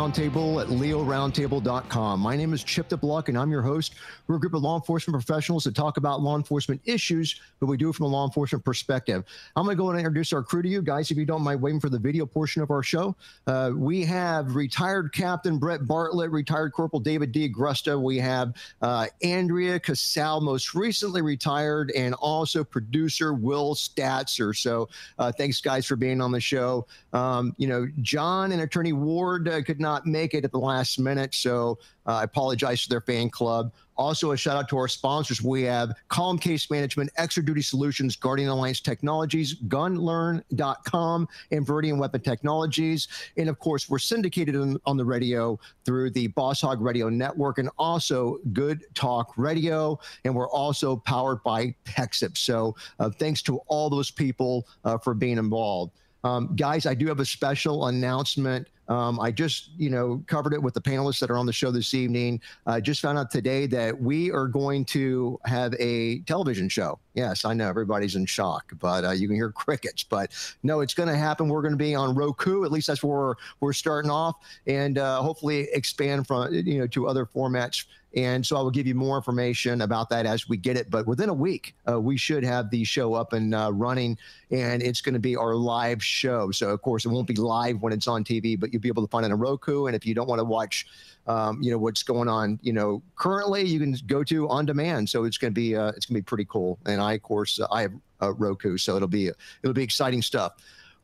Roundtable at leoroundtable.com. My name is Chip DeBlock, and I'm your host. We're a group of law enforcement professionals that talk about law enforcement issues, but we do it from a law enforcement perspective. I'm going to go and introduce our crew to you guys, if you don't mind waiting for the video portion of our show. Uh, we have retired Captain Brett Bartley, retired Corporal David DeAgresta. We have uh, Andrea Casal, most recently retired, and also producer Will Statzer. So uh, thanks, guys, for being on the show. Um, you know, John and Attorney Ward uh, could not make it at the last minute, so uh, I apologize to their fan club. Also, a shout out to our sponsors. We have Column Case Management, Extra Duty Solutions, Guardian Alliance Technologies, Gunlearn.com, and Viridian Weapon Technologies. And of course, we're syndicated on, on the radio through the Boss Hog Radio Network and also Good Talk Radio. And we're also powered by Pexip. So uh, thanks to all those people uh, for being involved. Um, guys, I do have a special announcement. Um, I just, you know, covered it with the panelists that are on the show this evening. I uh, just found out today that we are going to have a television show. Yes, I know everybody's in shock, but uh, you can hear crickets. But no, it's going to happen. We're going to be on Roku. At least that's where we're, we're starting off, and uh, hopefully expand from you know to other formats and so I will give you more information about that as we get it. But within a week, uh, we should have the show up and uh, running, and it's going to be our live show. So, of course, it won't be live when it's on TV, but you'll be able to find it on Roku. And if you don't want to watch, um, you know, what's going on, you know, currently, you can go to on demand. So it's going to be uh, it's going to be pretty cool. And I, of course, uh, I have uh, Roku, so it'll be it'll be exciting stuff.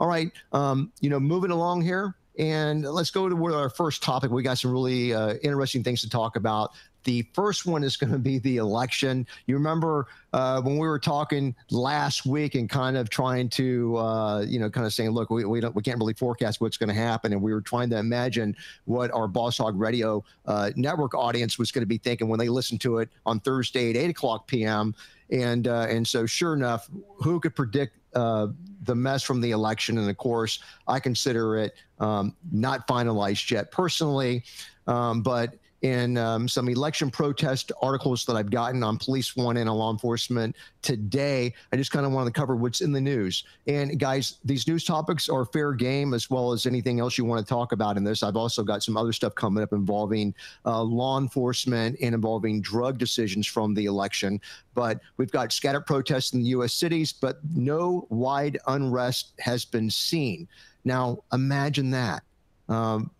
All right, um, you know, moving along here. And let's go to our first topic. We got some really uh, interesting things to talk about. The first one is going to be the election. You remember uh, when we were talking last week and kind of trying to, uh, you know, kind of saying, look, we, we, we can't really forecast what's going to happen. And we were trying to imagine what our Boss Hog Radio uh, network audience was going to be thinking when they listened to it on Thursday at 8 o'clock p.m. And, uh, and so, sure enough, who could predict uh, the mess from the election. And of course, I consider it um, not finalized yet personally. Um, but in um, some election protest articles that I've gotten on Police One and on law enforcement today. I just kind of wanted to cover what's in the news. And guys, these news topics are fair game as well as anything else you want to talk about in this. I've also got some other stuff coming up involving uh, law enforcement and involving drug decisions from the election. But we've got scattered protests in the U.S. cities, but no wide unrest has been seen. Now, imagine that. Um,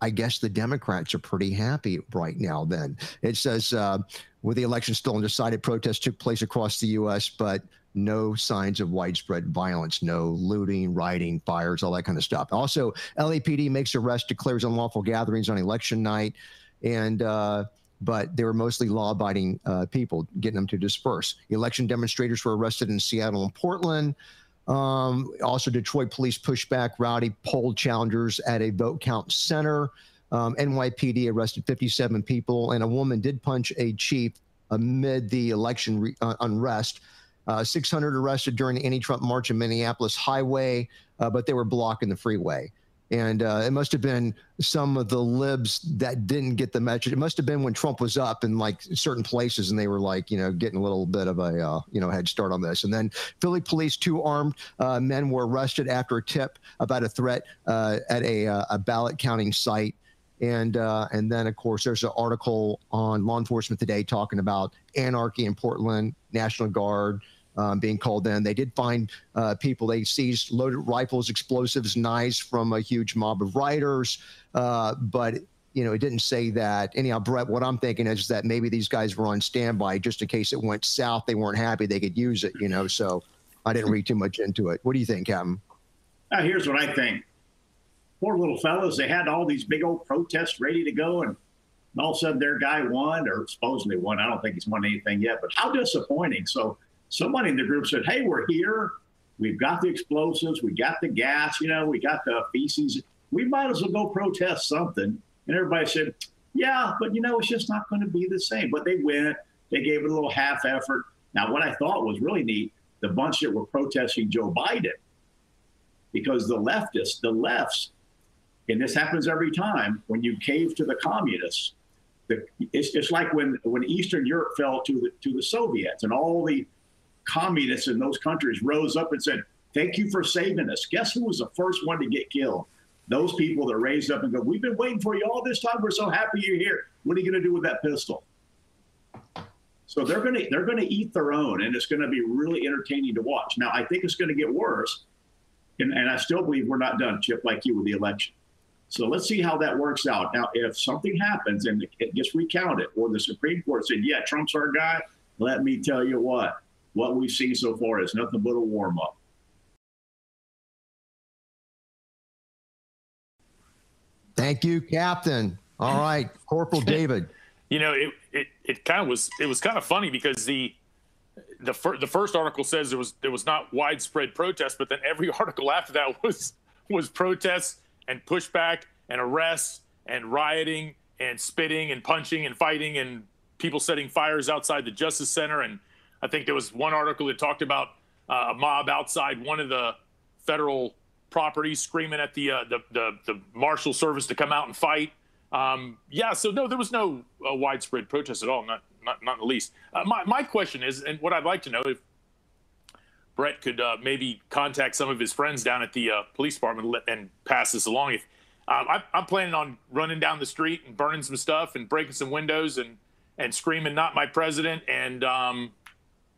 I guess the Democrats are pretty happy right now. Then it says uh, with the election still undecided, protests took place across the U.S., but no signs of widespread violence, no looting, rioting, fires, all that kind of stuff. Also, LAPD makes arrests, declares unlawful gatherings on election night, and uh, but they were mostly law-abiding uh, people, getting them to disperse. Election demonstrators were arrested in Seattle and Portland. Um, also, Detroit police pushed back rowdy poll challengers at a vote count center. Um, NYPD arrested 57 people, and a woman did punch a chief amid the election re- uh, unrest. Uh, 600 arrested during the anti-Trump march in Minneapolis highway, uh, but they were blocking the freeway and uh, it must have been some of the libs that didn't get the message. It must have been when Trump was up in like certain places, and they were like, you know, getting a little bit of a uh, you know head start on this. And then Philly police, two armed uh, men were arrested after a tip about a threat uh, at a, uh, a ballot counting site. And uh, and then of course there's an article on law enforcement today talking about anarchy in Portland, National Guard, um, being called in. They did find uh, people. They seized loaded rifles, explosives, knives from a huge mob of rioters. Uh, but you know, it didn't say that. Anyhow, Brett, what I'm thinking is that maybe these guys were on standby just in case it went south. They weren't happy. They could use it. You know, so I didn't read too much into it. What do you think, Captain? Uh, here's what I think. Poor little fellas. They had all these big old protests ready to go, and all of a sudden their guy won, or supposedly won. I don't think he's won anything yet, but how disappointing. So somebody in the group said, Hey, we're here. We've got the explosives. We got the gas. You know, we got the feces. We might as well go protest something. And everybody said, Yeah, but you know, it's just not going to be the same. But they went, they gave it a little half effort. Now, what I thought was really neat the bunch that were protesting Joe Biden, because the leftists, the lefts, and this happens every time when you cave to the communists. The, it's, it's like when, when Eastern Europe fell to the, to the Soviets and all the communists in those countries rose up and said, Thank you for saving us. Guess who was the first one to get killed? those people that raised up and go, We've been waiting for you all this time. We're so happy you're here. What are you going to do with that pistol? So they're going to they're going to eat their own, and it's going to be really entertaining to watch. Now, I think it's going to get worse, and, and I still believe we're not done, Chip, like you with the election. So let's see how that works out. Now, if something happens and it gets recounted, or the Supreme Court said, "Yeah, Trump's our guy," let me tell you what, what we've seen so far is nothing but a warm up. Thank you, Captain. All right, Corporal David. You know, it, it, it kind of was it was kind of funny because the the, fir- the first article says there was there was not widespread protest, but then every article after that was was protests and pushback and arrests and rioting and spitting and punching and fighting and people setting fires outside the Justice Center. And I think there was one article that talked about uh, a mob outside one of the federal properties screaming at the, uh, the, the, the marshal service to come out and fight. Um, yeah, so no, there was no uh, widespread protest at all, not not, not in the least. Uh, my my question is, and what I'd like to know if Brett could uh, maybe contact some of his friends down at the uh, police department and pass this along. If um, I, I'm planning on running down the street and burning some stuff and breaking some windows and and screaming "Not my president!" and um,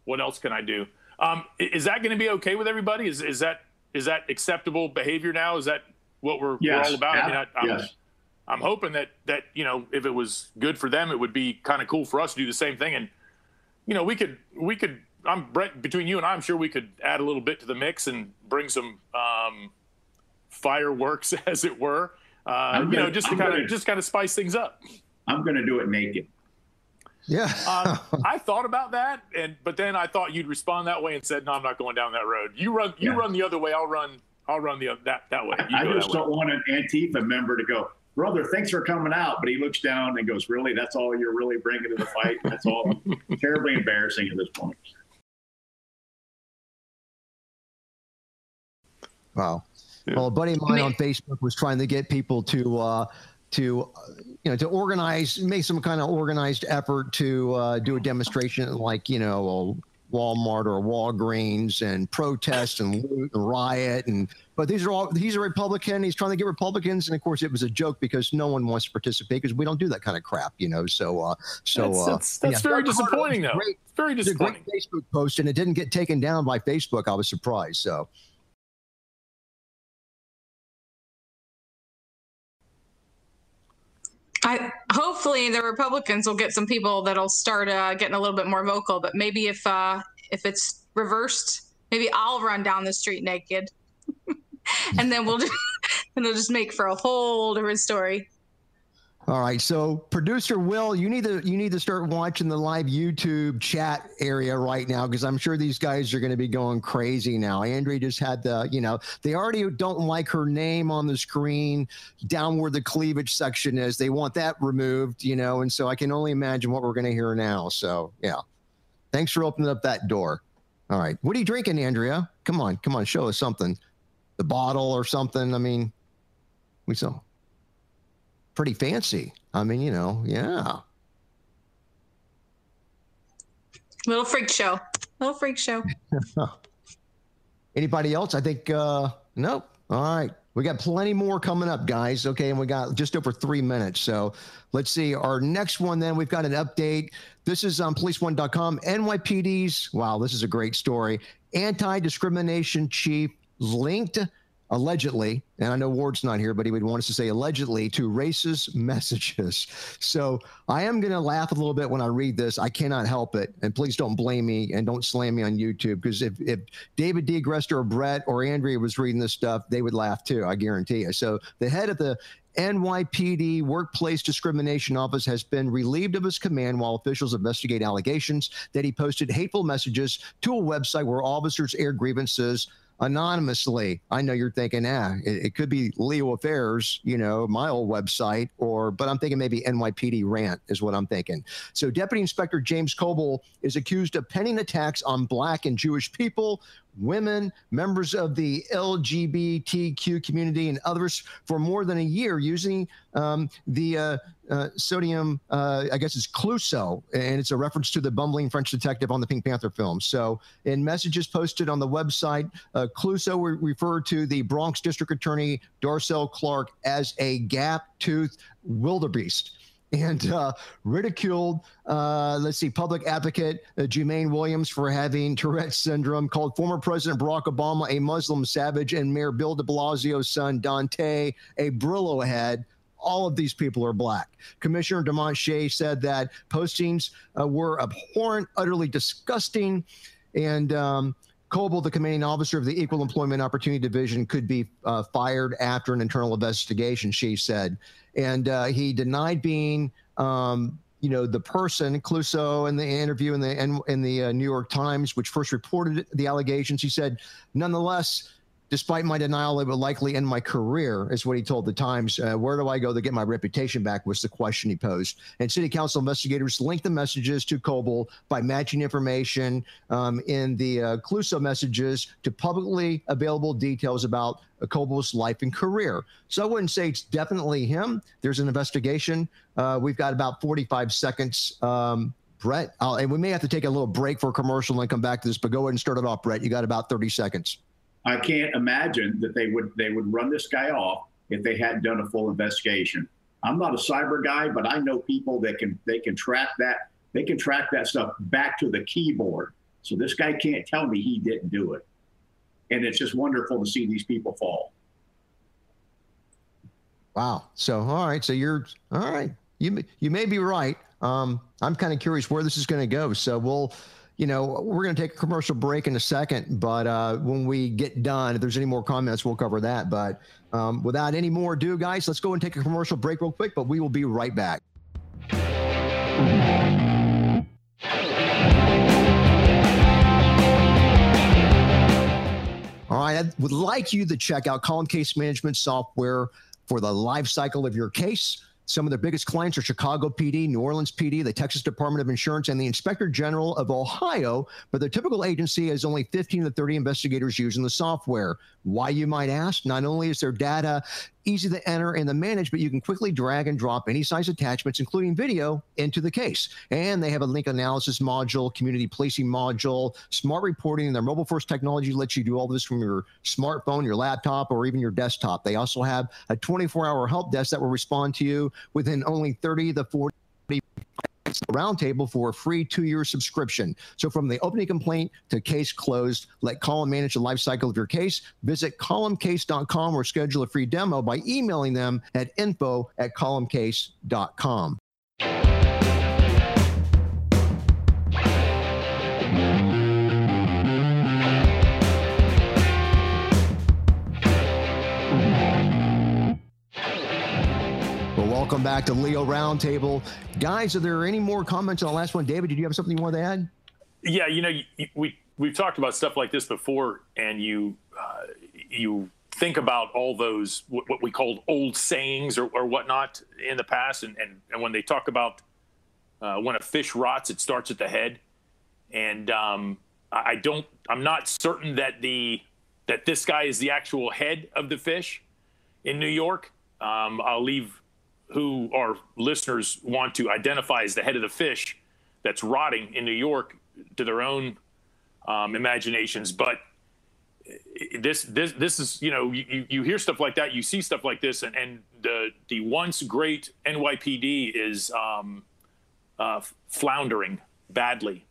what else can I do? Um, is that going to be okay with everybody? Is is that is that acceptable behavior now? Is that what we're, yes. we're all about? Yeah. I mean, I, I'm, yes. I'm hoping that that you know if it was good for them, it would be kind of cool for us to do the same thing. And you know, we could we could I'm Brett. Between you and I, I'm sure we could add a little bit to the mix and bring some um, fireworks, as it were. Uh, gonna, you know, just to kind of just kind of spice things up. I'm going to do it naked. Yeah. um, I thought about that, and but then I thought you'd respond that way and said, "No, I'm not going down that road. You run, you yeah. run the other way. I'll run, I'll run the that that way." I, I just don't way. want an Antifa member to go brother, thanks for coming out. But he looks down and goes, really? That's all you're really bringing to the fight? That's all terribly embarrassing at this point. Wow. Yeah. Well, a buddy of mine on Facebook was trying to get people to, uh, to, you know, to organize, make some kind of organized effort to uh, do a demonstration, like you know, Walmart or Walgreens and protest and loot and riot and but these are all he's a Republican. He's trying to get Republicans, and of course it was a joke because no one wants to participate because we don't do that kind of crap, you know. So uh, so that's, uh, that's, that's yeah, very disappointing though. Great, very disappointing. great Facebook post, and it didn't get taken down by Facebook. I was surprised. So. I, hopefully the Republicans will get some people that'll start uh, getting a little bit more vocal. But maybe if uh, if it's reversed, maybe I'll run down the street naked, and then we'll just, and it'll just make for a whole different story. All right, so producer Will, you need to you need to start watching the live YouTube chat area right now because I'm sure these guys are going to be going crazy now. Andrea just had the, you know, they already don't like her name on the screen down where the cleavage section is. They want that removed, you know, and so I can only imagine what we're going to hear now. So yeah, thanks for opening up that door. All right, what are you drinking, Andrea? Come on, come on, show us something. The bottle or something. I mean, we saw pretty fancy. I mean, you know, yeah. Little freak show. Little freak show. Anybody else? I think uh nope. All right. We got plenty more coming up, guys. Okay. And we got just over three minutes. So let's see. Our next one, then, we've got an update. This is on policeone.com. NYPD's, wow, this is a great story. Anti discrimination chief linked allegedly, and I know Ward's not here, but he would want us to say allegedly to racist messages. So I am going to laugh a little bit when I read this. I cannot help it. And please don't blame me and don't slam me on YouTube because if, if David DeAgresta or Brett or Andrea was reading this stuff, they would laugh too. I guarantee you. So the head of the NYPD Workplace Discrimination Office has been relieved of his command while officials investigate allegations that he posted hateful messages to a website where officers air grievances anonymously. I know you're thinking, ah, it, it, could be Leo Affairs, you know, my old website, or, but I'm thinking maybe NYPD rant is what I'm thinking. So Deputy Inspector James Kobel is accused of penning attacks on black and Jewish people women, members of the LGBTQ community, and others for more than a year using um, the uh, uh, sodium, uh, I guess it's Clouseau, and it's a reference to the bumbling French detective on the Pink Panther film. So, in messages posted on the website, uh, re- referred to the Bronx District Attorney Darcel Clark as a gap-toothed wildebeest and uh, ridiculed, uh, let's see, public advocate uh, Jumaane Williams for having Tourette's syndrome, called former President Barack Obama a Muslim savage, and Mayor Bill de Blasio's son, Dante, a Brillo head. All of these people are black. Commissioner Dermot Shea said that postings uh, were abhorrent, utterly disgusting, and um, Kobel, the commanding officer of the Equal Employment Opportunity Division, could be uh, fired after an internal investigation, she said. And uh, he denied being, um, you know, the person, Clouseau, in the interview in the, in, in the uh, New York Times, which first reported the allegations. He said, nonetheless, Despite my denial, it would likely end my career, is what he told the Times. Uh, where do I go to get my reputation back? Was the question he posed. And city council investigators linked the messages to Kobel by matching information um, in the uh, Clouseau messages to publicly available details about uh, Kobel's life and career. So I wouldn't say it's definitely him. There's an investigation. Uh, we've got about 45 seconds. Um, Brett, uh, and we may have to take a little break for a commercial and come back to this, but go ahead and start it off, Brett. You got about 30 seconds. I can't imagine that they would they would run this guy off if they hadn't done a full investigation. I'm not a cyber guy, but I know people that can they can track that they can track that stuff back to the keyboard. So this guy can't tell me he didn't do it. And it's just wonderful to see these people fall. Wow. So all right. So you're all right. You you may be right. Um, I'm kind of curious where this is going to go. So we'll you know, we're going to take a commercial break in a second, but uh, when we get done, if there's any more comments, we'll cover that. But um, without any more ado, guys, let's go and take a commercial break real quick, but we will be right back. All right, I would like you to check out Column Case Management software for the life cycle of your case. Some of their biggest clients are Chicago PD, New Orleans PD, the Texas Department of Insurance, and the Inspector General of Ohio. But the typical agency has only 15 to 30 investigators using the software. Why, you might ask? Not only is their data easy to enter and to manage, but you can quickly drag and drop any size attachments, including video, into the case. And they have a link analysis module, community policing module, smart reporting, and their mobile first technology lets you do all this from your smartphone, your laptop, or even your desktop. They also have a 24 hour help desk that will respond to you within only 30 to 40 roundtable for a free two-year subscription. So from the opening complaint to case closed, let Column manage the life cycle of your case. Visit columncase.com or schedule a free demo by emailing them at info at columncase.com. Welcome back to Leo Roundtable. Guys, are there any more comments on the last one? David, did you have something you wanted to add? Yeah, you know, we, we've talked about stuff like this before, and you, uh, you think about all those, what we called old sayings or, or whatnot in the past. And, and, and when they talk about uh, when a fish rots, it starts at the head. And um, I don't, I'm not certain that the, that this guy is the actual head of the fish in New York. Um, I'll leave who our listeners want to identify as the head of the fish that's rotting in New York to their own um, imaginations. But this this this is you know you, you hear stuff like that, you see stuff like this, and, and the the once great NYPD is um, uh, floundering badly.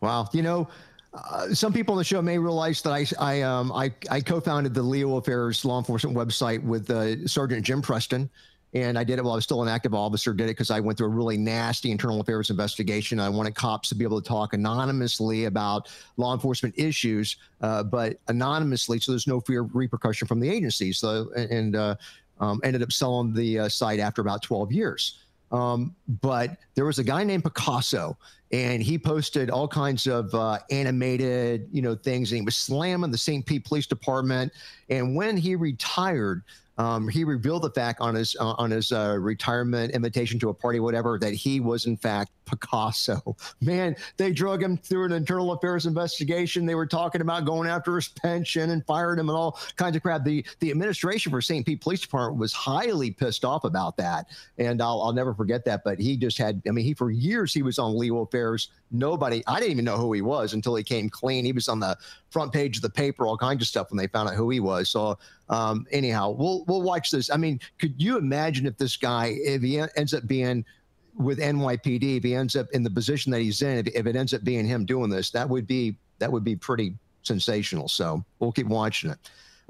Wow, you know. Uh, some people on the show may realize that I I um I, I co-founded the Leo Affairs law enforcement website with uh, Sergeant Jim Preston, and I did it while I was still an active officer. Did it because I went through a really nasty internal affairs investigation. I wanted cops to be able to talk anonymously about law enforcement issues, uh, but anonymously, so there's no fear of repercussion from the agency. So and uh, um, ended up selling the uh, site after about 12 years. Um, but there was a guy named Picasso, and he posted all kinds of uh, animated, you know, things. And he was slamming the St. Pete Police Department. And when he retired, Um, he revealed the fact on his uh, on his uh, retirement invitation to a party, whatever, that he was in fact Picasso. Man, they drug him through an internal affairs investigation. They were talking about going after his pension and fired him and all kinds of crap. The the administration for St. Pete Police Department was highly pissed off about that, and I'll I'll never forget that. But he just had, I mean, he for years he was on legal affairs. Nobody, I didn't even know who he was until he came clean. He was on the front page of the paper, all kinds of stuff when they found out who he was. So um, anyhow, we'll we'll watch this. I mean, could you imagine if this guy, if he ends up being with NYPD, if he ends up in the position that he's in, if, if it ends up being him doing this, that would be that would be pretty sensational. So we'll keep watching it.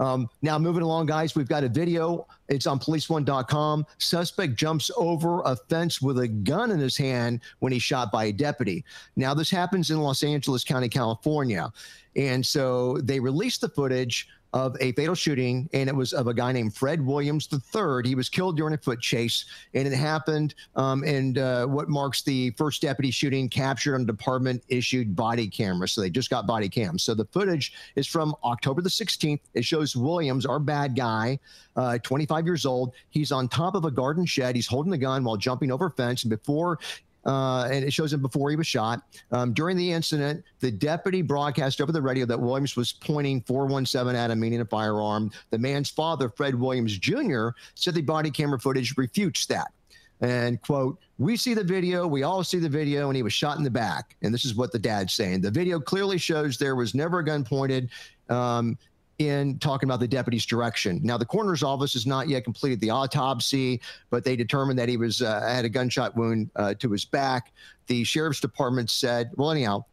Um, now, moving along, guys, we've got a video. It's on policeone.com. Suspect jumps over a fence with a gun in his hand when he's shot by a deputy. Now, this happens in Los Angeles County, California. And so they released the footage of a fatal shooting, and it was of a guy named Fred Williams III. He was killed during a foot chase, and it happened um, in uh, what marks the first deputy shooting captured on department issued body camera. So they just got body cams. So the footage is from October the 16th. It shows Williams, our bad guy, uh, 25 years old. He's on top of a garden shed. He's holding the gun while jumping over a fence. And before uh, and it shows him before he was shot. Um, during the incident, the deputy broadcast over the radio that Williams was pointing 417 at him, meaning a firearm. The man's father, Fred Williams Jr., said the body camera footage refutes that. And quote, we see the video, we all see the video, and he was shot in the back. And this is what the dad's saying. The video clearly shows there was never a gun pointed. Um, in talking about the deputy's direction. Now, the coroner's office has not yet completed the autopsy, but they determined that he was uh, had a gunshot wound uh, to his back. The sheriff's department said, well, anyhow,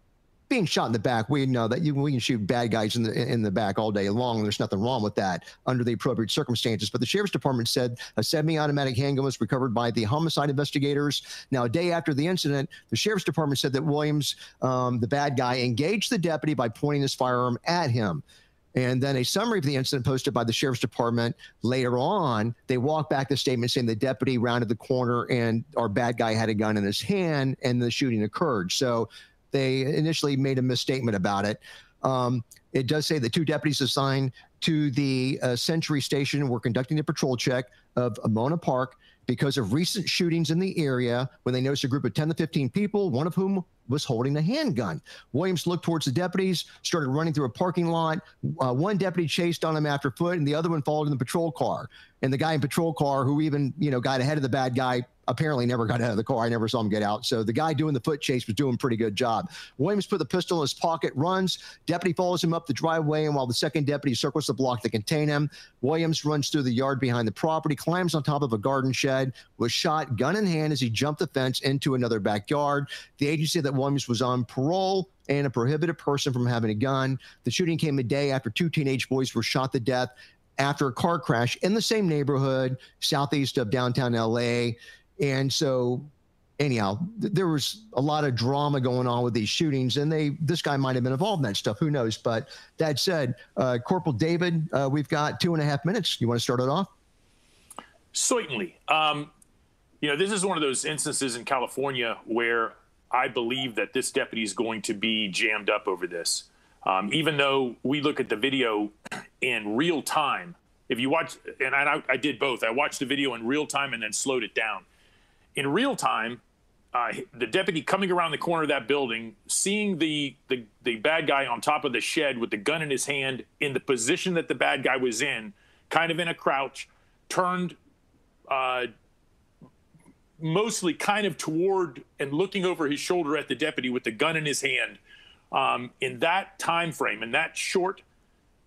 being shot in the back, we know that you, we can shoot bad guys in the in the back all day long. There's nothing wrong with that under the appropriate circumstances. But the sheriff's department said a semi-automatic handgun was recovered by the homicide investigators. Now, a day after the incident, the sheriff's department said that Williams, um, the bad guy, engaged the deputy by pointing his firearm at him. And then a summary of the incident posted by the sheriff's department later on, they walk back the statement saying the deputy rounded the corner and our bad guy had a gun in his hand and the shooting occurred. So they initially made a misstatement about it. Um, it does say the two deputies assigned to the uh, Century Station were conducting a patrol check of Amona Park because of recent shootings in the area when they noticed a group of 10 to 15 people, one of whom was holding a handgun. Williams looked towards the deputies, started running through a parking lot. Uh, one deputy chased on him after foot, and the other one followed in the patrol car. And the guy in patrol car, who even you know got ahead of the bad guy, apparently never got out of the car. I never saw him get out. So the guy doing the foot chase was doing a pretty good job. Williams put the pistol in his pocket, runs. Deputy follows him up the driveway, and while the second deputy circles the block to contain him, Williams runs through the yard behind the property, climbs on top of a garden shed, was shot gun in hand as he jumped the fence into another backyard. The agency that Williams was on parole and a prohibited person from having a gun. The shooting came a day after two teenage boys were shot to death after a car crash in the same neighborhood southeast of downtown LA. And so anyhow, th- there was a lot of drama going on with these shootings, and they this guy might have been involved in that stuff. Who knows? But that said, uh, Corporal David, uh, we've got two and a half minutes. You want to start it off? Certainly. Um, you know, this is one of those instances in California where I believe that this deputy is going to be jammed up over this. Um, even though we look at the video in real time, if you watch, and I, I did both, I watched the video in real time and then slowed it down. In real time, uh, the deputy coming around the corner of that building, seeing the, the the bad guy on top of the shed with the gun in his hand, in the position that the bad guy was in, kind of in a crouch, turned uh, mostly kind of toward and looking over his shoulder at the deputy with the gun in his hand. Um, in that time frame, in that short,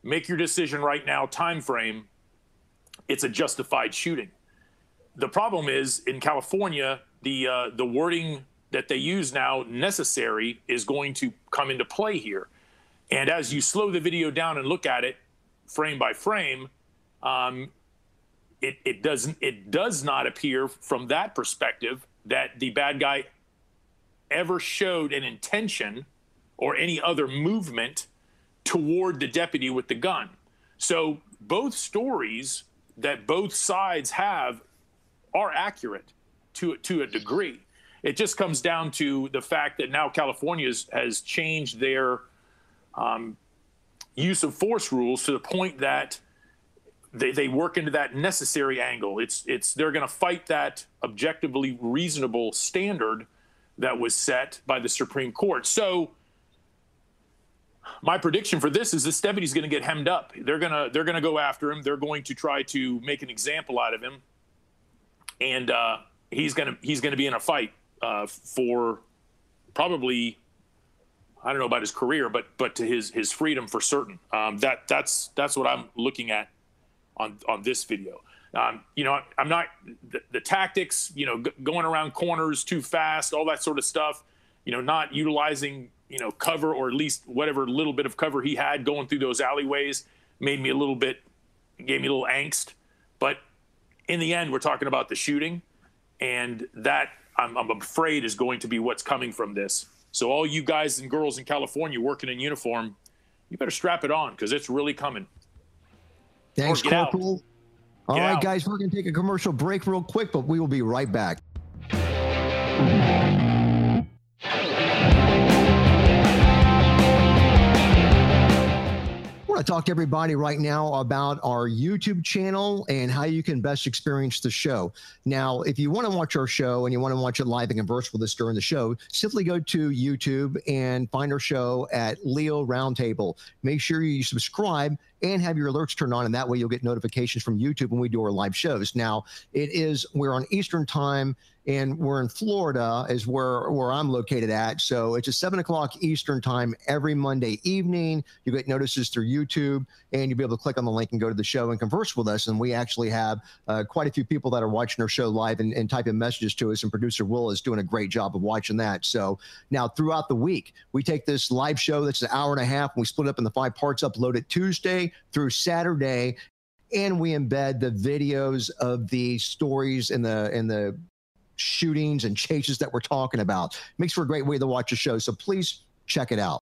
make your decision right now time frame, it's a justified shooting. The problem is in California, the uh, the wording that they use now, necessary, is going to come into play here. And as you slow the video down and look at it frame by frame, um, it, it doesn't it does not appear from that perspective that the bad guy ever showed an intention or any other movement toward the deputy with the gun. So both stories that both sides have are accurate to to a degree. It just comes down to the fact that now California has changed their um, use of force rules to the point that they, they work into that necessary angle. It's it's they're going to fight that objectively reasonable standard that was set by the Supreme Court. So my prediction for this is this deputy's going to get hemmed up. They're gonna they're gonna go after him. They're going to try to make an example out of him, and uh, he's gonna he's gonna be in a fight uh, for probably I don't know about his career, but but to his his freedom for certain. Um, that that's that's what I'm looking at on on this video. Um, you know, I'm not the, the tactics. You know, g- going around corners too fast, all that sort of stuff. You know, not utilizing you know cover or at least whatever little bit of cover he had going through those alleyways made me a little bit gave me a little angst. But in the end, we're talking about the shooting, and that I'm, I'm afraid is going to be what's coming from this. So all you guys and girls in California working in uniform, you better strap it on because it's really coming. Thanks. Corporal. All Get right, out. guys, we're going to take a commercial break real quick, but we will be right back. I want to talk to everybody right now about our YouTube channel and how you can best experience the show. Now, if you want to watch our show and you want to watch it live and converse with us during the show, simply go to YouTube and find our show at Leo Roundtable. Make sure you subscribe and have your alerts turned on, and that way you'll get notifications from YouTube when we do our live shows. Now, it is we're on Eastern time and we're in Florida, is where where I'm located at. So it's a seven o'clock Eastern time every Monday evening. You get notices through YouTube, and you'll be able to click on the link and go to the show and converse with us. And we actually have uh, quite a few people that are watching our show live and, and typing messages to us. And producer Will is doing a great job of watching that. So now throughout the week, we take this live show that's an hour and a half, and we split it up into five parts. Upload it Tuesday through Saturday, and we embed the videos of the stories and the and the shootings and chases that we're talking about. Makes for a great way to watch a show. So please check it out.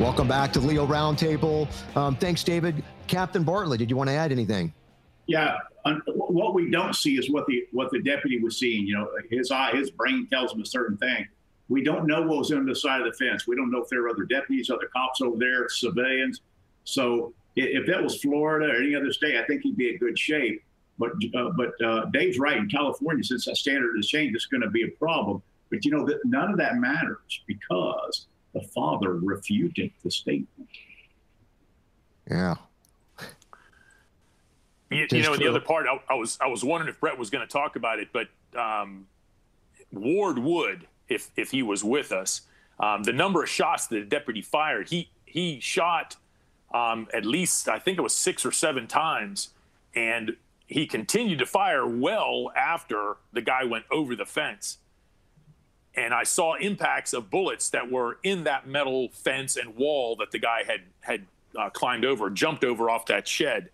Welcome back to Leo Roundtable. Um, thanks, David. Captain Bartley, did you want to add anything? Yeah, what we don't see is what the what the deputy was seeing. You know, his eye, his brain tells him a certain thing. We don't know what was on the side of the fence. We don't know if there are other deputies, other cops over there, civilians. So if that was Florida or any other state, I think he'd be in good shape. But uh, but uh, Dave's right. In California, since that standard has changed, it's going to be a problem. But you know that none of that matters because the father refuted the statement. Yeah. You, you know, and the other part, I, I was I was wondering if Brett was going to talk about it, but um, Ward would if if he was with us. Um, the number of shots that the deputy fired, he he shot um, at least I think it was six or seven times, and he continued to fire well after the guy went over the fence. And I saw impacts of bullets that were in that metal fence and wall that the guy had had uh, climbed over, jumped over off that shed.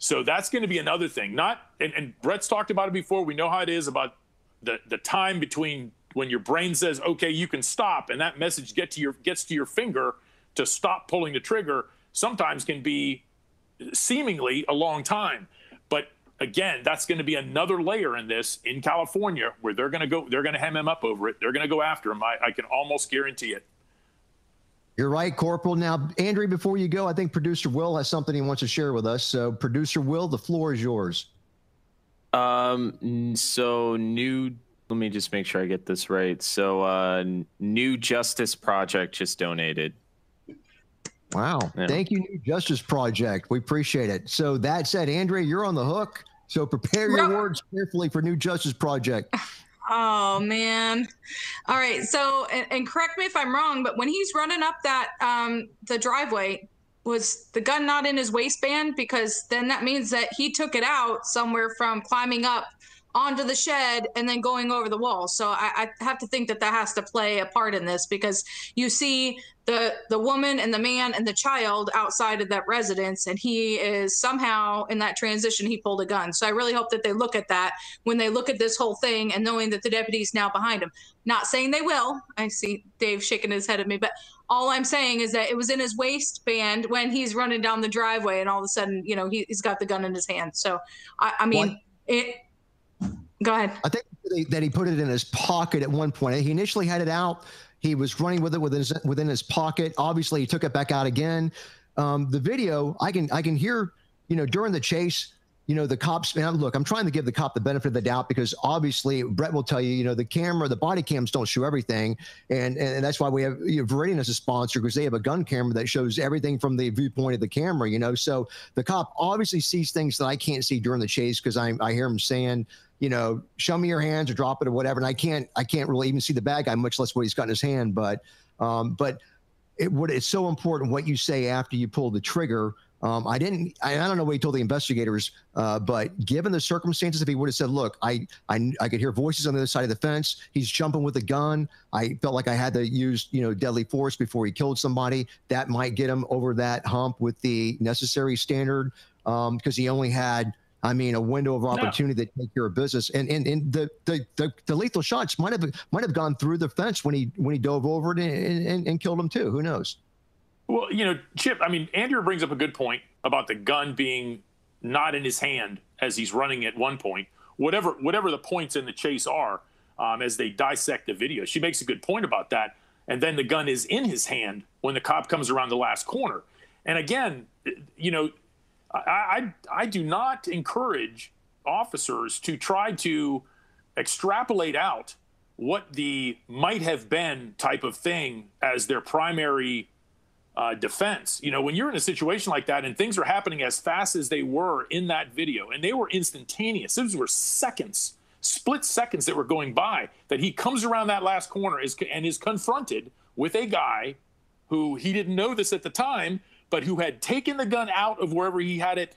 So that's going to be another thing. Not and, and Brett's talked about it before. We know how it is about the the time between when your brain says, "Okay, you can stop," and that message get to your gets to your finger to stop pulling the trigger. Sometimes can be seemingly a long time, but again, that's going to be another layer in this in California where they're going to go. They're going to hem him up over it. They're going to go after him. I, I can almost guarantee it. You're right, Corporal. Now, Andrew, before you go, I think producer Will has something he wants to share with us. So, producer Will, the floor is yours. Um. So new. Let me just make sure I get this right. So, uh, New Justice Project just donated. Wow. Yeah. Thank you, New Justice Project. We appreciate it. So, that said, Andrea, you're on the hook. So, prepare your Ru- words carefully for New Justice Project. Oh man. All right. So and, and correct me if I'm wrong, but when he's running up that um the driveway, was the gun not in his waistband? Because then that means that he took it out somewhere from climbing up onto the shed and then going over the wall. So I, I have to think that that has to play a part in this because you see the the woman and the man and the child outside of that residence, and he is somehow in that transition he pulled a gun. So I really hope that they look at that when they look at this whole thing and knowing that the deputy is now behind him. Not saying they will. I see Dave shaking his head at me, but all I'm saying is that it was in his waistband when he's running down the driveway, and all of a sudden, you know, he, he's got the gun in his hand. So I, I mean, What? it Go ahead. I think that he put it in his pocket at one point. He initially had it out. He was running with it within his, within his pocket. Obviously, he took it back out again. Um, the video, I can I can hear, you know, during the chase, you know, the cops, man, look, I'm trying to give the cop the benefit of the doubt because obviously Brett will tell you, you know, the camera, the body cams don't show everything. And and that's why we have you know, Viridian as a sponsor because they have a gun camera that shows everything from the viewpoint of the camera, you know. So the cop obviously sees things that I can't see during the chase because I I hear him saying, you know, show me your hands or drop it or whatever. And I can't I can't really even see the bad guy, much less what he's got in his hand. But um, but it what it's so important what you say after you pull the trigger um, I didn't. I, I, don't know what he told the investigators, uh, but given the circumstances, if he would have said, "Look, I, I, I could hear voices on the other side of the fence. He's jumping with a gun. I felt like I had to use, you know, deadly force before he killed somebody. That might get him over that hump with the necessary standard because um, he only had." I mean, a window of opportunity no. to take care of business, and and, and the, the, the the lethal shots might have might have gone through the fence when he when he dove over it and, and, and killed him too. Who knows? Well, you know, Chip, I mean, Andrew brings up a good point about the gun being not in his hand as he's running at one point. Whatever whatever the points in the chase are, um, as they dissect the video, she makes a good point about that. And then the gun is in his hand when the cop comes around the last corner. And again, you know, I I, I do not encourage officers to try to extrapolate out what the might have been type of thing as their primary uh, defense. You know, when you're in a situation like that and things are happening as fast as they were in that video, and they were instantaneous, those were seconds, split seconds that were going by, that he comes around that last corner is, and is confronted with a guy who he didn't know this at the time, but who had taken the gun out of wherever he had it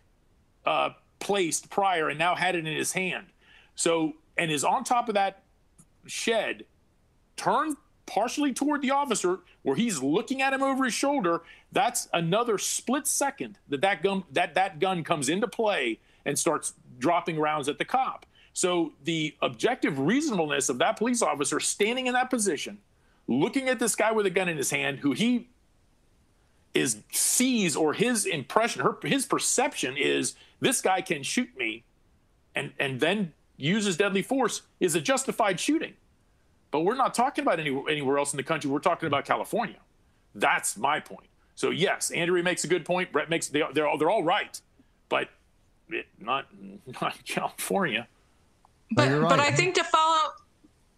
uh, placed prior and now had it in his hand. So, and is on top of that shed, turned partially toward the officer where he's looking at him over his shoulder that's another split second that that gun that that gun comes into play and starts dropping rounds at the cop. So the objective reasonableness of that police officer standing in that position looking at this guy with a gun in his hand who he is sees or his impression her his perception is this guy can shoot me and and then uses deadly force is a justified shooting but we're not talking about any, anywhere else in the country. We're talking about California. That's my point. So yes, Andrea makes a good point. Brett makes they, they're all, they're all right, but it, not not California. But right. but I think to follow,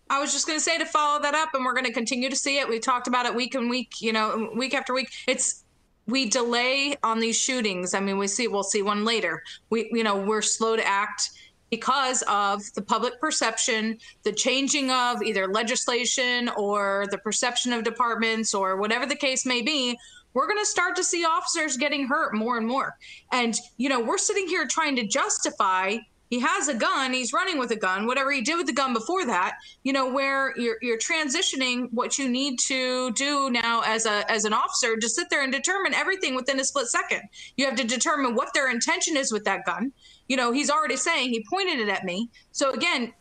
I was just going to say to follow that up, and we're going to continue to see it. We talked about it week and week, you know, week after week. It's we delay on these shootings. I mean, we see we'll see one later. We you know we're slow to act because of the public perception, the changing of either legislation or the perception of departments or whatever the case may be, we're going to start to see officers getting hurt more and more. And, you know, we're sitting here trying to justify he has a gun he's running with a gun whatever he did with the gun before that you know where you're you're transitioning what you need to do now as a as an officer to sit there and determine everything within a split second you have to determine what their intention is with that gun you know, he's already saying he pointed it at me. So again,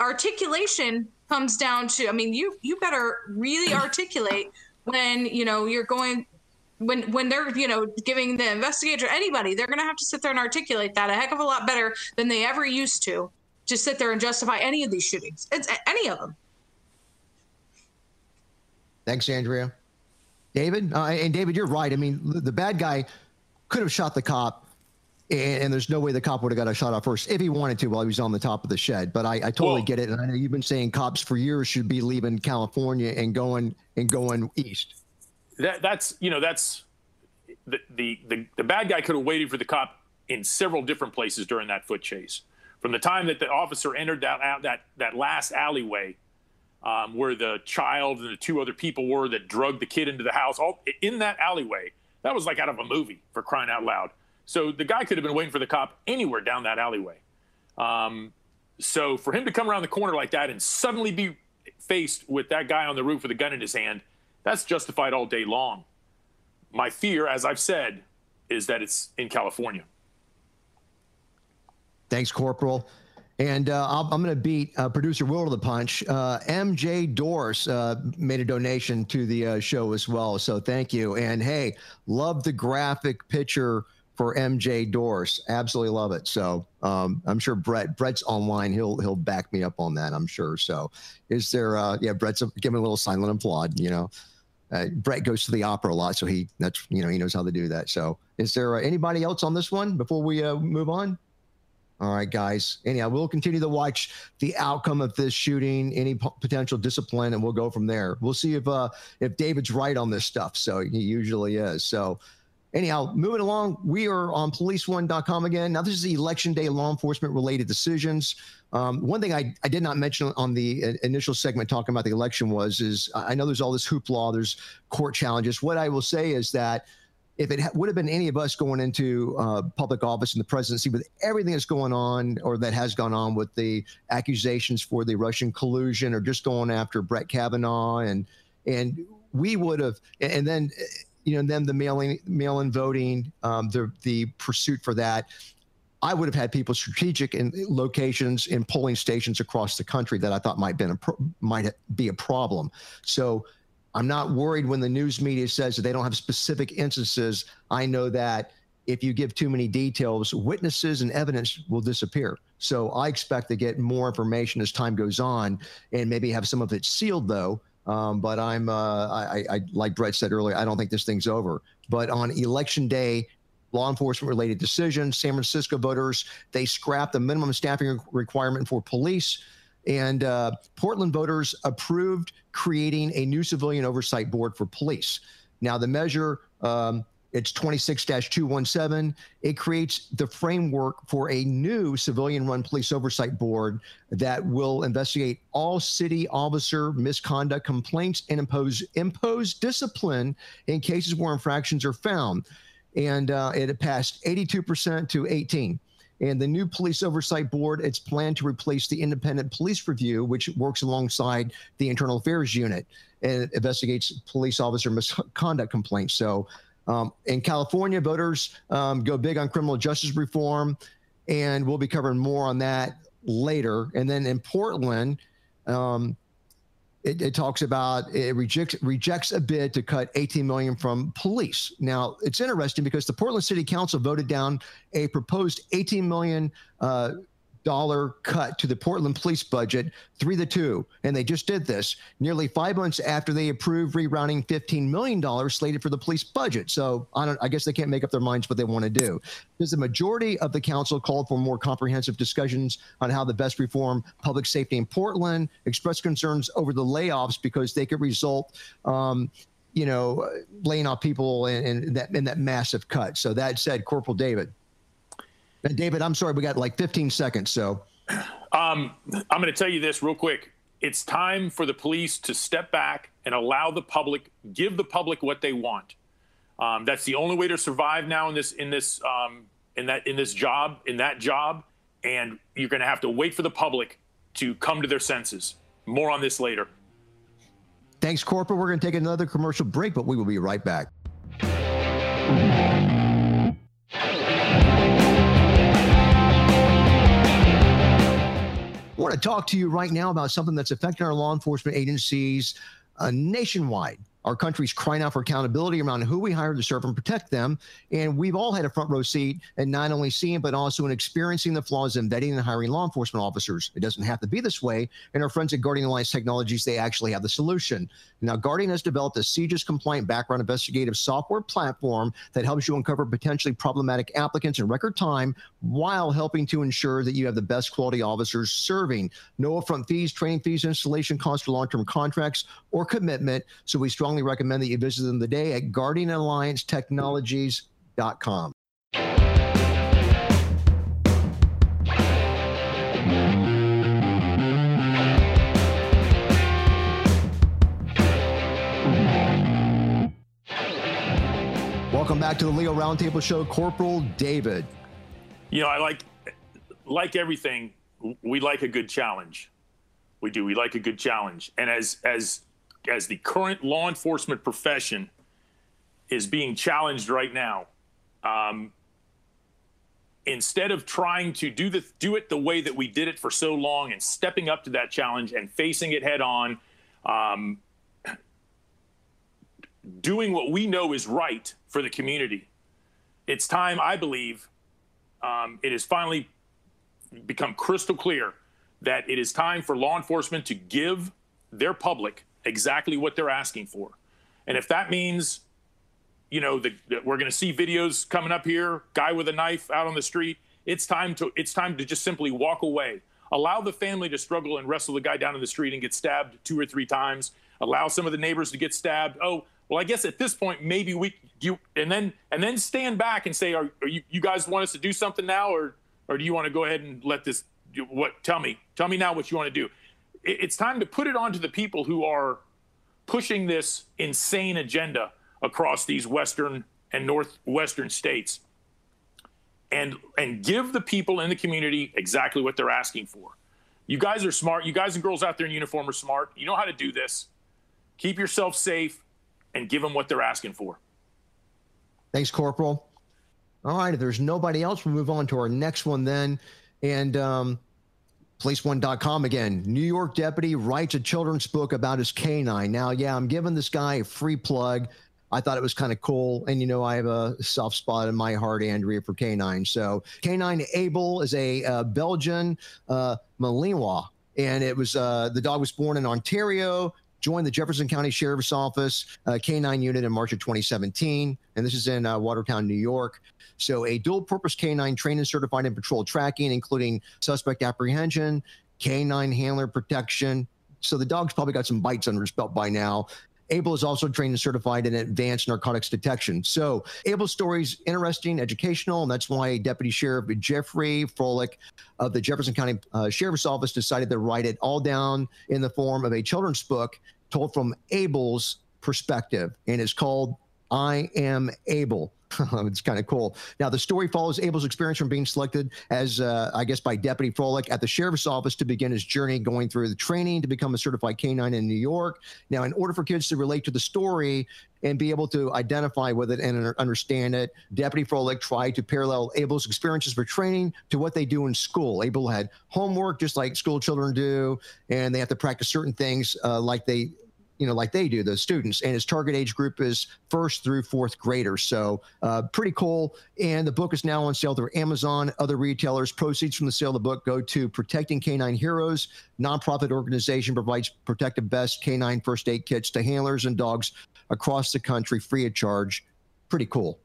articulation comes down to I mean, you you better really articulate when, you know, you're going when when they're, you know, giving the investigator anybody, they're going to have to sit there and articulate that a heck of a lot better than they ever used to to sit there and justify any of these shootings. It's any of them. Thanks, Andrea. David, uh, and David, you're right. I mean, the bad guy could have shot the cop and, and, there's no way the cop would have got a shot off first if he wanted to while he was on the top of the shed. But I, I totally well, get it, and I know you've been saying cops for years should be leaving California and going and going east. That, that's you know that's the, the the the bad guy could have waited for the cop in several different places during that foot chase. From the time that the officer entered that that that last alleyway, um, where the child and the two other people were that drugged the kid into the house, all in that alleyway, that was like out of a movie for crying out loud. So the guy could have been waiting for the cop anywhere down that alleyway. Um, so for him to come around the corner like that and suddenly be faced with that guy on the roof with a gun in his hand, that's justified all day long. My fear, as I've said, is that it's in California. Thanks, Corporal. And uh, i am going to beat uh, producer Will to the punch. Uh, MJ Doris uh, made a donation to the uh, show as well. So thank you. And hey, love the graphic picture for MJ Doris. Absolutely love it. So um, I'm sure Brett Brett's online. He'll he'll back me up on that. I'm sure. So is there? Uh, yeah, Brett's give me a little silent applaud. You know, uh, Brett goes to the opera a lot, so he that's you know he knows how to do that. So is there uh, anybody else on this one before we uh, move on? All right, guys. Anyhow, we'll continue to watch the outcome of this shooting, any p- potential discipline, and we'll go from there. We'll see if uh, if David's right on this stuff. So he usually is. So anyhow, moving along, we are on policeone.com again. Now, this is the election day law enforcement related decisions. Um, one thing I, I did not mention on the initial segment talking about the election was is I know there's all this hoopla, there's court challenges. What I will say is that if it would have been any of us going into uh, public office in the presidency with everything that's going on or that has gone on with the accusations for the Russian collusion or just going after Brett Kavanaugh and and we would have and then you know then the mailing mail-in voting um, the the pursuit for that I would have had people strategic in locations in polling stations across the country that I thought might been a pro- might be a problem. So I'm not worried when the news media says that they don't have specific instances. I know that if you give too many details, witnesses and evidence will disappear. So I expect to get more information as time goes on, and maybe have some of it sealed though. Um, but I'm, uh, I, I, like Brett said earlier, I don't think this thing's over. But on election day, law enforcement related decisions, San Francisco voters they scrapped the minimum staffing requirement for police. And uh, Portland voters approved creating a new civilian oversight board for police. Now, the measure, um, it's 26 217. It creates the framework for a new civilian run police oversight board that will investigate all city officer misconduct complaints and impose, impose discipline in cases where infractions are found. And uh, it passed 82% to 18. And the new police oversight board, it's planned to replace the independent police review, which works alongside the internal affairs unit and investigates police officer misconduct complaints. So um, in California, voters um, go big on criminal justice reform, and we'll be covering more on that later. And then in Portland, um, it, it, talks about it rejects rejects a bid to cut 18 million from police. Now it's interesting because the Portland City Council voted down a proposed 18 million uh, dollar cut to the Portland police budget, three to two. And they just did this nearly five months after they approved rerouting $15 million slated for the police budget. So I, don't, I guess they can't make up their minds what they want to do. Because the majority of the council called for more comprehensive discussions on how to best reform public safety in Portland, expressed concerns over the layoffs because they could result. Um, you know, laying off people in, that in that massive cut. So that said, Corporal David. And David, I'm sorry, we got like 15 seconds. So um, I'm going to tell you this real quick. It's time for the police to step back and allow the public, give the public what they want. Um, that's the only way to survive now in this in this um, in that in this job in that job, and you're going to have to wait for the public to come to their senses. More on this later. Thanks, Corporal. We're going to take another commercial break, but we will be right back. I want to talk to you right now about something that's affecting our law enforcement agencies uh, nationwide. Our country's crying out for accountability around who we hire to serve and protect them. And we've all had a front row seat and not only seeing, but also in experiencing the flaws in vetting and hiring law enforcement officers. It doesn't have to be this way. And our friends at Guardian Alliance Technologies, they actually have the solution. Now, Guardian has developed a CJIS compliant background investigative software platform that helps you uncover potentially problematic applicants in record time while helping to ensure that you have the best quality officers serving. No upfront fees, training fees, installation costs for long term contracts or commitment. So we strongly recommend that you visit them today at guardianalliancetechnologies.com. Welcome back to the Leo Roundtable Show, Corporal David. You know, I like like everything. We like a good challenge. We do. We like a good challenge. And as as as the current law enforcement profession is being challenged right now, um, instead of trying to do the do it the way that we did it for so long and stepping up to that challenge and facing it head on, um, doing what we know is right for the community, it's time, I believe, um, it has finally become crystal clear that it is time for law enforcement to give their public exactly what they're asking for. And if that means, you know, that we're going to see videos coming up here, guy with a knife out on the street, it's time to it's time to just simply walk away. Allow the family to struggle and wrestle the guy down in the street and get stabbed two or three times. Allow some of the neighbors to get stabbed. Oh, well, I guess at this point maybe we you and then and then stand back and say, are, are you you guys want us to do something now, or or do you want to go ahead and let this? Do what? Tell me, tell me now what you want to do. It, it's time to put it on to the people who are pushing this insane agenda across these western and northwestern states and and give the people in the community exactly what they're asking for. You guys are smart. You guys and girls out there in uniform are smart. You know how to do this. Keep yourself safe and give them what they're asking for. Thanks, Corporal. All right, if there's nobody else, we'll move on to our next one then. And um, policeone.com again. New York deputy writes a children's book about his canine. Now, yeah, I'm giving this guy a free plug. I thought it was kind of cool. And, you know, I have a soft spot in my heart, Andrea, for canine. So, canine Abel is a uh, Belgian uh, Malinois. And it was uh, the dog was born in Ontario, joined the Jefferson County Sheriff's Office uh, Canine Unit in March of 2017. And this is in uh, Watertown, New York. So, a dual purpose canine trained and certified in patrol tracking, including suspect apprehension, canine handler protection. So, the dog's probably got some bites under his belt by now. Abel is also trained and certified in advanced narcotics detection. So Abel's story is interesting, educational, and that's why Deputy Sheriff Jeffrey Froelich of the Jefferson County uh, Sheriff's Office decided to write it all down in the form of a children's book told from Abel's perspective, and it's called I Am Abel. it's kind of cool. Now, the story follows Abel's experience from being selected as, uh, I guess, by Deputy Froelich at the sheriff's office to begin his journey going through the training to become a certified canine in New York. Now, in order for kids to relate to the story and be able to identify with it and understand it, Deputy Froelich tried to parallel Abel's experiences for training to what they do in school. Abel had homework just like school children do, and they have to practice certain things uh, like they you know, like they do, those students. And his target age group is first through fourth graders. So uh, pretty cool. And the book is now on sale through Amazon, other retailers. Proceeds from the sale of the book go to Protecting Canine Heroes, nonprofit organization provides protective best canine first aid kits to handlers and dogs across the country free of charge. Pretty cool.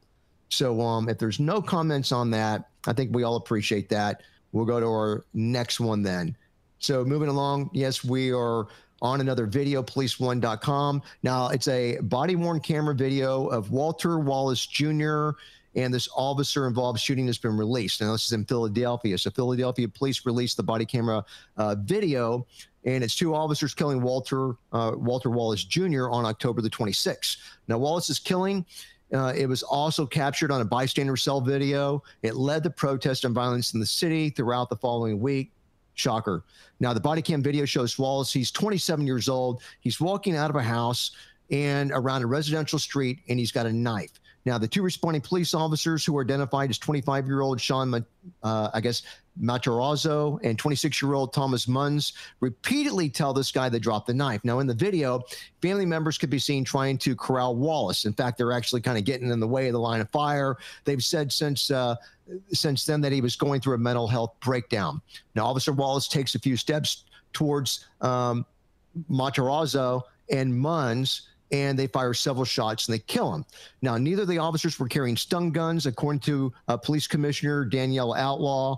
So um, if there's no comments on that, I think we all appreciate that. We'll go to our next one then. So moving along, yes, we are on another video, policeone.com. Now, it's a body worn camera video of Walter Wallace Jr. And this officer involved shooting has been released. Now, this is in Philadelphia. So, Philadelphia police released the body camera uh, video, and it's two officers killing Walter uh, Walter Wallace Jr. on October the 26th. Now, Wallace's killing uh, it was also captured on a bystander cell video. It led to protests and violence in the city throughout the following week. Shocker. Now, the body cam video shows Wallace. He's 27 years old. He's walking out of a house and around a residential street, and he's got a knife. Now, the two responding police officers who were identified as 25 year old Sean, uh, I guess, Matarazzo and 26 year old Thomas Munz repeatedly tell this guy to drop the knife. Now, in the video, family members could be seen trying to corral Wallace. In fact, they're actually kind of getting in the way of the line of fire. They've said since uh, since then that he was going through a mental health breakdown. Now, Officer Wallace takes a few steps towards um, Matarazzo and Munz and they fire several shots and they kill him. Now, neither of the officers were carrying stun guns, according to uh, Police Commissioner Danielle Outlaw.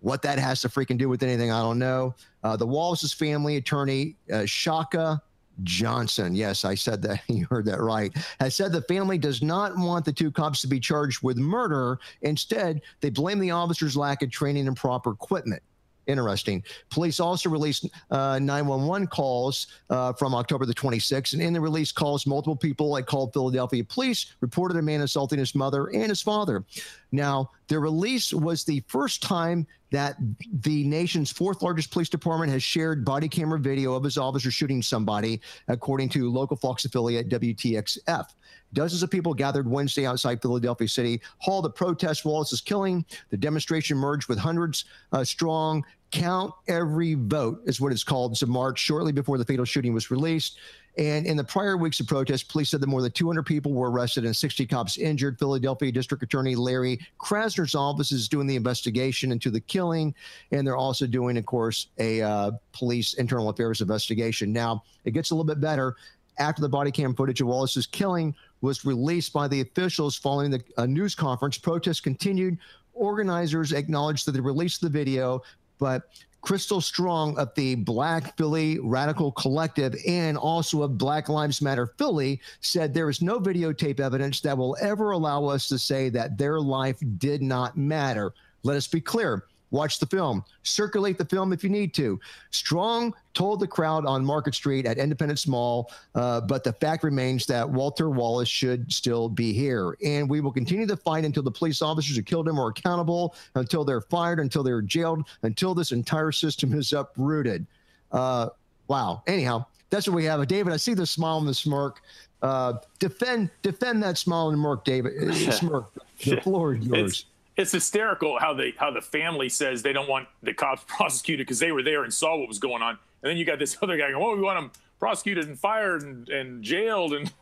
What that has to freaking do with anything, I don't know. Uh, the Wallace's family attorney, uh, Shaka Johnson, yes, I said that. You heard that right. Has said the family does not want the two cops to be charged with murder. Instead, they blame the officers' lack of training and proper equipment interesting. Police also released uh, 911 calls uh, from October the 26th, and in the release calls, multiple people like called Philadelphia police reported a man assaulting his mother and his father. Now, the release was the first time that the nation's fourth largest police department has shared body camera video of his officer shooting somebody, according to local Fox affiliate WTXF. Dozens of people gathered Wednesday outside Philadelphia City Hall to protest Wallace's killing. The demonstration merged with hundreds uh, strong Count Every Vote is what it's called. It's a march shortly before the fatal shooting was released. And in the prior weeks of protests, police said that more than 200 people were arrested and 60 cops injured. Philadelphia District Attorney Larry Krasner's office is doing the investigation into the killing, and they're also doing, of course, a uh, police internal affairs investigation. Now, it gets a little bit better after the body cam footage of Wallace's killing was released by the officials following the uh, news conference. Protests continued. Organizers acknowledged that they released the video, but Crystal Strong of the Black Philly Radical Collective and also of Black Lives Matter Philly said there is no videotape evidence that will ever allow us to say that their life did not matter. Let us be clear. Watch the film. Circulate the film if you need to. Strong told the crowd on Market Street at Independence Mall, uh, but the fact remains that Walter Wallace should still be here. And we will continue to fight until the police officers who killed him are accountable, until they're fired, until they're jailed, until this entire system is uprooted. Uh, wow. Anyhow, that's what we have. David, I see the smile and the smirk. Uh, defend defend that smile and smirk, David. smirk. The floor is yours. It's- it's hysterical how they how the family says they don't want the cops prosecuted because they were there and saw what was going on, and then you got this other guy going, "Oh, we want them prosecuted and fired and, and jailed," and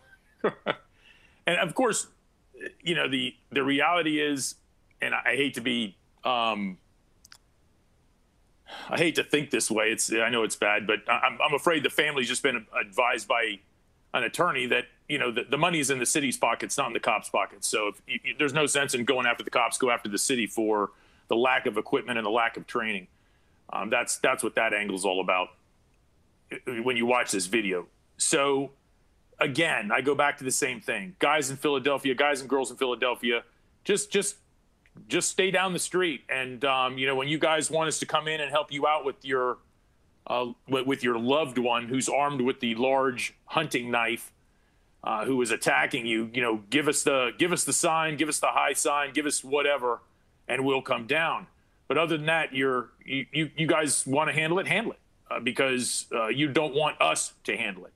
and of course, you know the the reality is, and I hate to be, um, I hate to think this way. It's I know it's bad, but I'm I'm afraid the family's just been advised by an attorney that you know the, the money is in the city's pockets, not in the cops' pockets. So if, you, there's no sense in going after the cops, go after the city for the lack of equipment and the lack of training. Um, that's that's what that angle is all about when you watch this video. So again, I go back to the same thing. Guys in Philadelphia, guys and girls in Philadelphia, just just just stay down the street. And um, you know, when you guys want us to come in and help you out with your uh, with your loved one who's armed with the large hunting knife, uh, who is attacking you, you know, give us the give us the sign, give us the high sign, give us whatever, and we'll come down. But other than that, you're you you, you guys want to handle it, handle it, uh, because uh, you don't want us to handle it.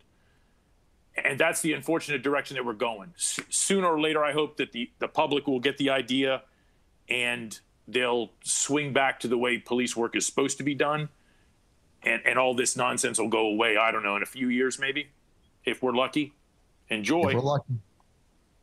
And that's the unfortunate direction that we're going. S- sooner or later, I hope that the, the public will get the idea and they'll swing back to the way police work is supposed to be done and, and all this nonsense will go away. I don't know in a few years maybe, if we're lucky. Enjoy. We're lucky.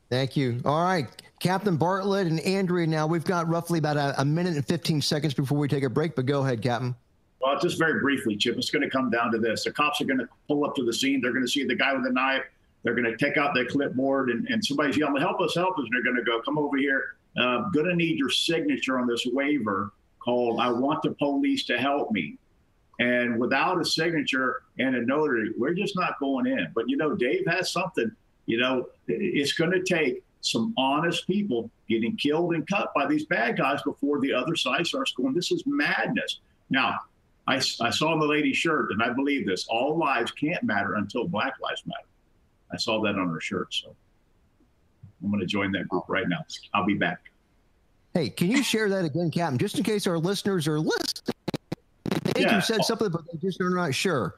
Thank you. All right, Captain Bartley and Andrea. Now we've got roughly about a, a, minute and 15 seconds before we take a break. But go ahead, Captain. Well, just very briefly, Chip. It's going to come down to this: the cops are going to pull up to the scene. They're going to see the guy with the knife. They're going to take out their clipboard, and, and somebody's yelling, "Help us! Help us!" And they're going to go, "Come over here. Uh, going to need your signature on this waiver called I want the police to help me." And without a signature and a notary, we're just not going in. But you know, Dave has something. You know, it's going to take some honest people getting killed and cut by these bad guys before the other side starts going, this is madness. Now, I, I saw the lady's shirt, and I believe this all lives can't matter until Black Lives Matter. I saw that on her shirt. So I'm going to join that group right now. I'll be back. Hey, can you share that again, Captain, just in case our listeners are listening? Think yeah. you said something, but they just are not sure.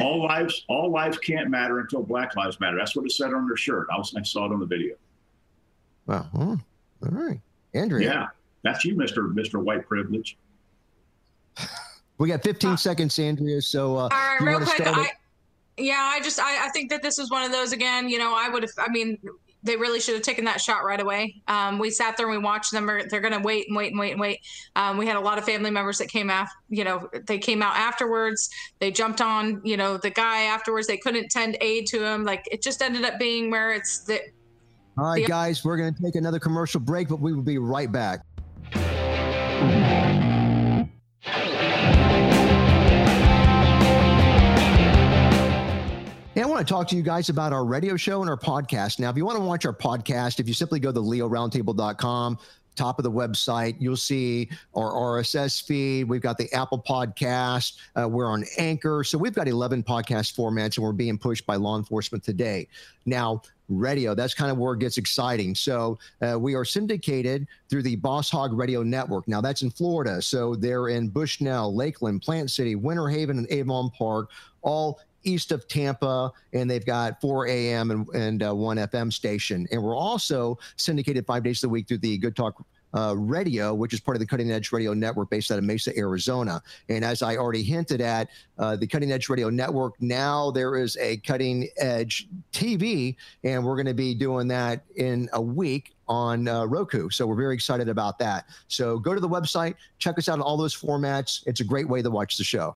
all lives, all lives can't matter until Black Lives Matter. That's what it said on their shirt. I, was, I saw it on the video. Wow. all right, Andrea. Yeah, that's you, Mister Mister White Privilege. We got 15 uh, seconds, Andrea. So, uh, all right, real quick. I, yeah, I just I, I think that this is one of those again. You know, I would have. I mean, they really should have taken that shot right away. Um, we sat there and we watched them. They're going to wait and wait and wait and wait. Um, we had a lot of family members that came out. You know, they came out afterwards. They jumped on. You know, the guy afterwards. They couldn't tend aid to him. Like it just ended up being where it's the. All right, the, guys, we're going to take another commercial break, but we will be right back. Want to talk to you guys about our radio show and our podcast. Now, if you want to watch our podcast, if you simply go to leoroundtable.com, top of the website, you'll see our RSS feed. We've got the Apple podcast. Uh, we're on Anchor. So we've got 11 podcast formats and we're being pushed by law enforcement today. Now, radio, that's kind of where it gets exciting. So uh, we are syndicated through the Boss Hog Radio Network. Now, that's in Florida. So they're in Bushnell, Lakeland, Plant City, Winter Haven, and Avon Park, all east of Tampa, and they've got 4 a.m. and, and uh, 1 FM station. And we're also syndicated five days a week through the Good Talk uh, Radio, which is part of the Cutting Edge Radio Network based out of Mesa, Arizona. And as I already hinted at, uh, the Cutting Edge Radio Network, now there is a Cutting Edge TV, and we're going to be doing that in a week on uh, Roku. So we're very excited about that. So go to the website, check us out in all those formats. It's a great way to watch the show.